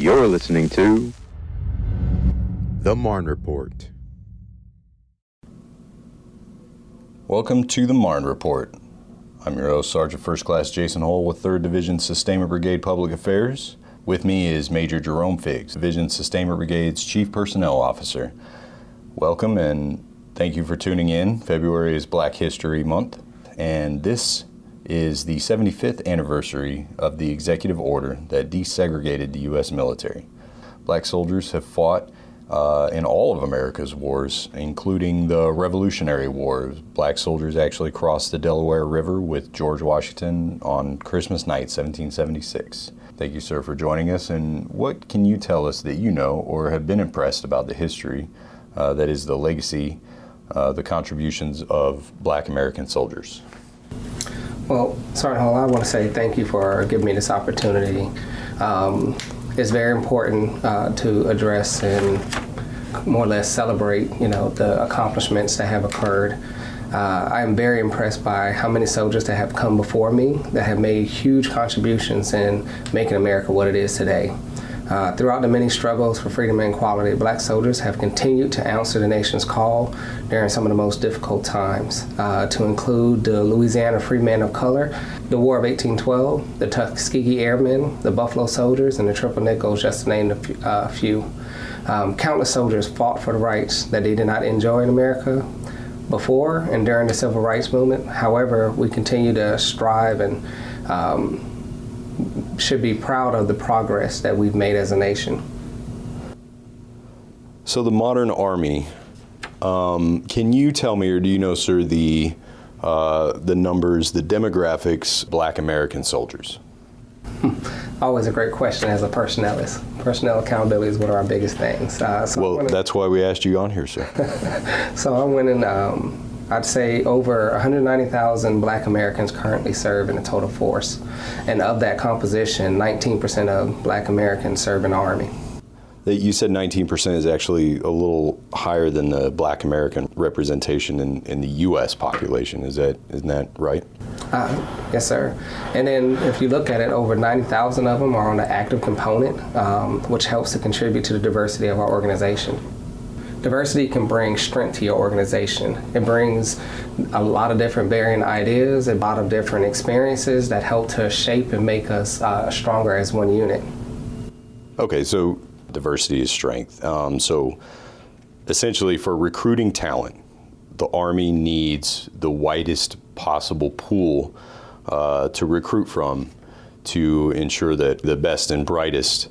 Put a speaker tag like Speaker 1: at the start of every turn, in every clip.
Speaker 1: You're listening to
Speaker 2: The Marne Report.
Speaker 3: Welcome to the Marne Report. I'm your host, Sergeant First Class Jason Hull with 3rd Division Sustainment Brigade Public Affairs. With me is Major Jerome Figgs, Division Sustainment Brigade's Chief Personnel Officer. Welcome and thank you for tuning in. February is Black History Month, and this is the 75th anniversary of the executive order that desegregated the U.S. military. Black soldiers have fought uh, in all of America's wars, including the Revolutionary War. Black soldiers actually crossed the Delaware River with George Washington on Christmas night, 1776. Thank you, sir, for joining us. And what can you tell us that you know or have been impressed about the history uh, that is the legacy, uh, the contributions of black American soldiers?
Speaker 4: Well, Sergeant Hull, I want to say thank you for giving me this opportunity. Um, it's very important uh, to address and more or less celebrate, you know, the accomplishments that have occurred. Uh, I am very impressed by how many soldiers that have come before me that have made huge contributions in making America what it is today. Uh, throughout the many struggles for freedom and equality, black soldiers have continued to answer the nation's call during some of the most difficult times, uh, to include the Louisiana Free Men of Color, the War of 1812, the Tuskegee Airmen, the Buffalo Soldiers, and the Triple Nickles, just to name a uh, few. Um, countless soldiers fought for the rights that they did not enjoy in America before and during the civil rights movement. However, we continue to strive and um, should be proud of the progress that we've made as a nation.
Speaker 3: So, the modern Army, um, can you tell me, or do you know, sir, the, uh, the numbers, the demographics, black American soldiers?
Speaker 4: Always a great question as a personnelist. Personnel accountability is one of our biggest things.
Speaker 3: Uh, so well, that's why we asked you on here, sir.
Speaker 4: so I went and um, I'd say over 190,000 black Americans currently serve in the total force. And of that composition, 19% of black Americans serve in the Army.
Speaker 3: You said 19% is actually a little higher than the black American representation in, in the U.S. population. Is that, isn't that right?
Speaker 4: Uh, yes, sir. And then if you look at it, over 90,000 of them are on the active component, um, which helps to contribute to the diversity of our organization diversity can bring strength to your organization. It brings a lot of different varying ideas, a lot of different experiences that help to shape and make us uh, stronger as one unit.
Speaker 3: Okay, so diversity is strength. Um, so essentially, for recruiting talent, the Army needs the widest possible pool uh, to recruit from to ensure that the best and brightest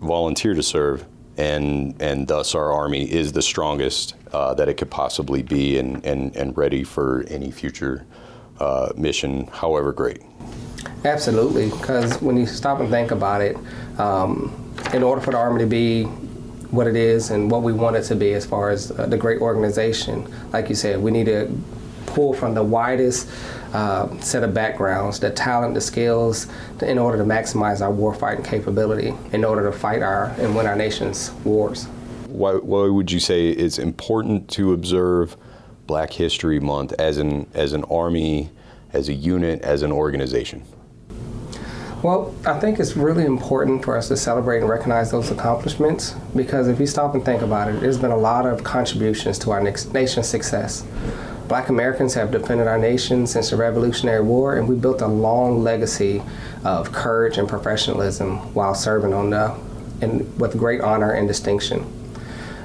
Speaker 3: volunteer to serve and and thus our army is the strongest uh, that it could possibly be and, and, and ready for any future uh, mission, however great.
Speaker 4: Absolutely, because when you stop and think about it, um, in order for the army to be what it is and what we want it to be as far as uh, the great organization, like you said, we need to pull from the widest uh, set of backgrounds, the talent, the skills, to, in order to maximize our warfighting capability, in order to fight our and win our nation's wars.
Speaker 3: Why, why would you say it's important to observe Black History Month as an as an army, as a unit, as an organization?
Speaker 4: Well, I think it's really important for us to celebrate and recognize those accomplishments because if you stop and think about it, there's been a lot of contributions to our nation's success. Black Americans have defended our nation since the Revolutionary War, and we built a long legacy of courage and professionalism while serving on the, and with great honor and distinction.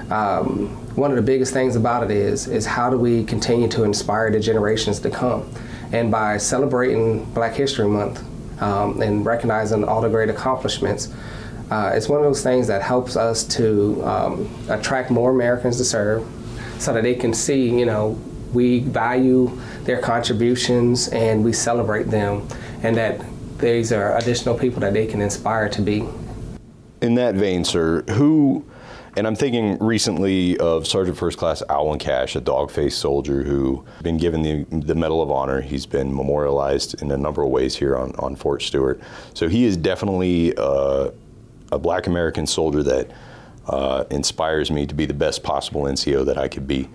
Speaker 4: Um, one of the biggest things about it is is how do we continue to inspire the generations to come, and by celebrating Black History Month um, and recognizing all the great accomplishments. Uh, it's one of those things that helps us to um, attract more Americans to serve so that they can see, you know, we value their contributions and we celebrate them, and that these are additional people that they can inspire to be.
Speaker 3: In that vein, sir, who, and I'm thinking recently of Sergeant First Class Alwyn Cashe, a dog-faced soldier who been given the, the Medal of Honor. He's been memorialized in a number of ways here on, on Fort Stewart. So he is definitely uh, a black American soldier that uh, inspires me to be the best possible NCO that I could be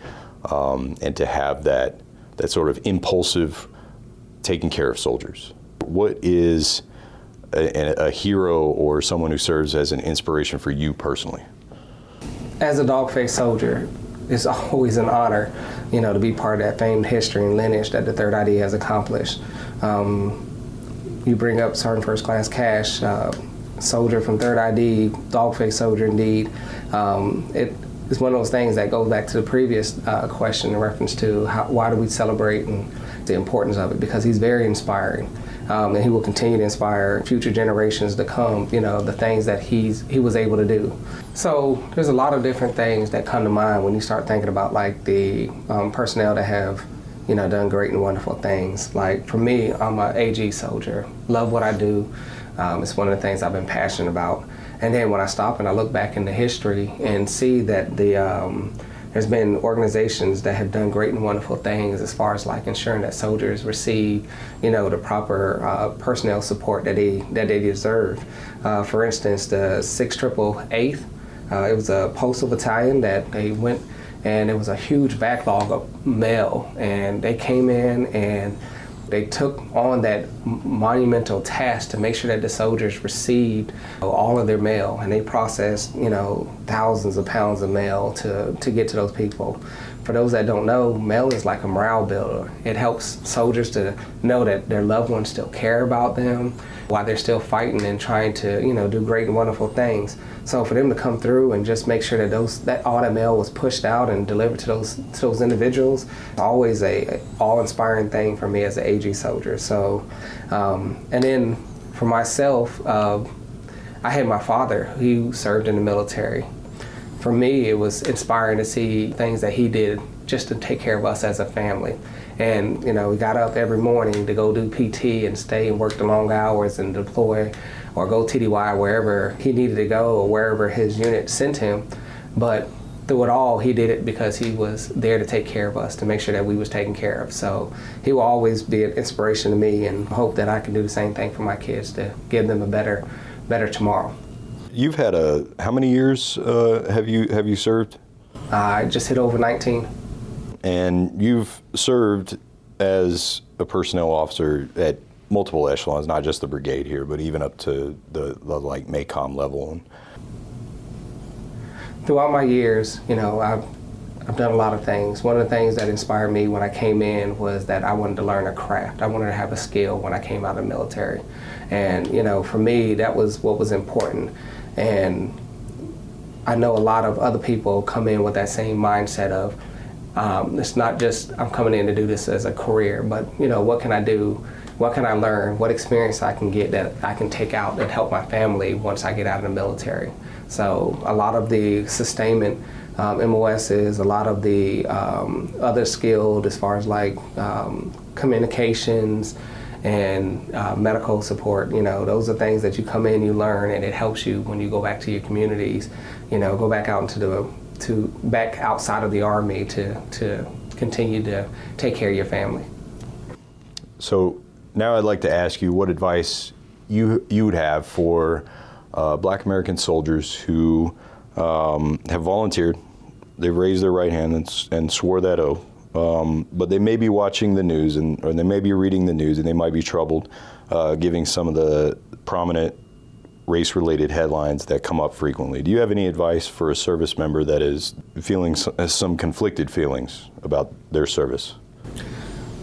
Speaker 3: um, and to have that that sort of impulsive taking care of soldiers. What is a, a hero or someone who serves as an inspiration for you personally?
Speaker 4: As a dog-faced soldier, it's always an honor, you know, to be part of that famed history and lineage that the Third ID has accomplished. Um, you bring up Sergeant First Class Cashe, uh, soldier from Third ID, dog-faced soldier indeed. Um, it is one of those things that goes back to the previous uh, question in reference to how, why do we celebrate and the importance of it because he's very inspiring. Um, and he will continue to inspire future generations to come. You know the things that he's he was able to do. So there's a lot of different things that come to mind when you start thinking about like the um, personnel that have you know done great and wonderful things. Like for me, I'm a AG soldier. Love what I do. Um, it's one of the things I've been passionate about. And then when I stop and I look back into history and see that the um, there's been organizations that have done great and wonderful things as far as like ensuring that soldiers receive, you know, the proper uh, personnel support that they that they deserve. Uh, for instance, the Six Triple Eighth, uh, it was a postal battalion that they went, and it was a huge backlog of mail, and they came in and they took on that monumental task to make sure that the soldiers received all of their mail and they processed you know thousands of pounds of mail to, to get to those people for those that don't know mail is like a morale builder it helps soldiers to know that their loved ones still care about them while they're still fighting and trying to you know do great and wonderful things so for them to come through and just make sure that those that all that mail was pushed out and delivered to those to those individuals, always a, a awe-inspiring thing for me as an AG soldier. So, um, and then for myself, uh, I had my father who served in the military. For me, it was inspiring to see things that he did just to take care of us as a family. And you know, we got up every morning to go do PT and stay and work the long hours and deploy or go TDY wherever he needed to go or wherever his unit sent him. But through it all, he did it because he was there to take care of us, to make sure that we was taken care of. So he will always be an inspiration to me, and hope that I can do the same thing for my kids to give them a better, better tomorrow.
Speaker 3: You've had a how many years uh, have you have you served?
Speaker 4: I just hit over 19.
Speaker 3: And you've served as a personnel officer at multiple echelons, not just the brigade here, but even up to the, the like MACOM level.
Speaker 4: Throughout my years, you know, I've I've done a lot of things. One of the things that inspired me when I came in was that I wanted to learn a craft. I wanted to have a skill when I came out of the military. And, you know, for me, that was what was important. And I know a lot of other people come in with that same mindset of, um, it's not just I'm coming in to do this as a career, but, you know, what can I do what can I learn, what experience I can get that I can take out and help my family once I get out of the military. So a lot of the sustainment um, MOS is a lot of the um, other skilled as far as like um, communications and uh, medical support. You know, those are things that you come in, you learn, and it helps you when you go back to your communities. You know, go back out into the to back outside of the army to to continue to take care of your family.
Speaker 3: So now I'd like to ask you what advice you you would have for uh, Black American soldiers who um, have volunteered. They've raised their right hand and, and swore that oath, um, but they may be watching the news and or they may be reading the news and they might be troubled, uh, giving some of the prominent race-related headlines that come up frequently. Do you have any advice for a service member that is feeling some conflicted feelings about their service?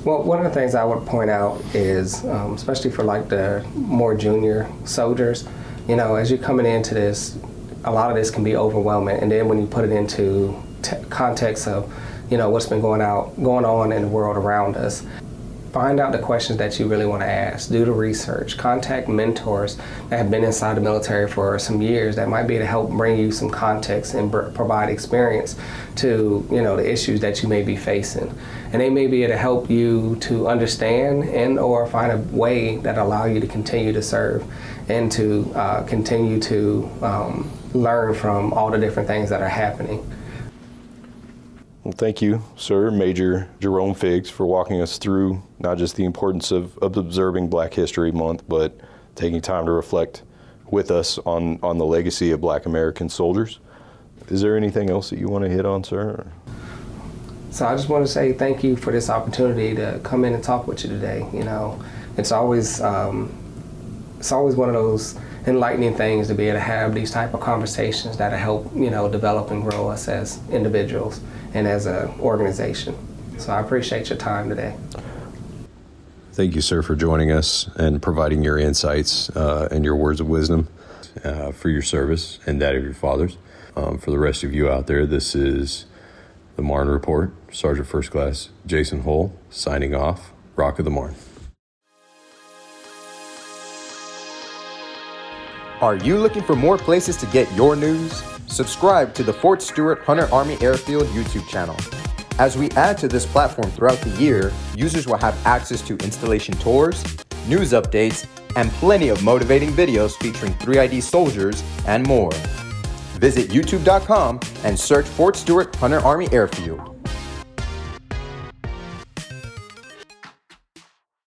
Speaker 4: Well, one of the things I would point out is, um, especially for like the more junior soldiers, you know, as you're coming into this, a lot of this can be overwhelming, and then when you put it into t- context of, you know, what's been going out, going on in the world around us, find out the questions that you really want to ask. Do the research. Contact mentors that have been inside the military for some years that might be able to help bring you some context and provide experience to you know the issues that you may be facing. And they may be able to help you to understand and or find a way that allow you to continue to serve and to uh, continue to um, learn from all the different things that are happening
Speaker 3: well, thank you, sir, Major Jerome Figgs, for walking us through not just the importance of, of observing Black History Month, but taking time to reflect with us on, on the legacy of Black American soldiers. Is there anything else that you want to hit on, sir?
Speaker 4: So I just want to say thank you for this opportunity to come in and talk with you today. You know, it's always um, it's always one of those enlightening things to be able to have these type of conversations that help you know develop and grow us as individuals and as an organization. So I appreciate your time today.
Speaker 3: Thank you, sir, for joining us and providing your insights uh, and your words of wisdom uh, for your service and that of your fathers. Um, for the rest of you out there, this is the Marne Report. Sergeant First Class Jason Hull signing off. Rock of the Marne.
Speaker 1: Are you looking for more places to get your news? Subscribe to the Fort Stewart Hunter Army Airfield YouTube channel. As we add to this platform throughout the year, users will have access to installation tours, news updates, and plenty of motivating videos featuring 3ID soldiers and more. Visit youtube.com and search Fort Stewart Hunter Army Airfield.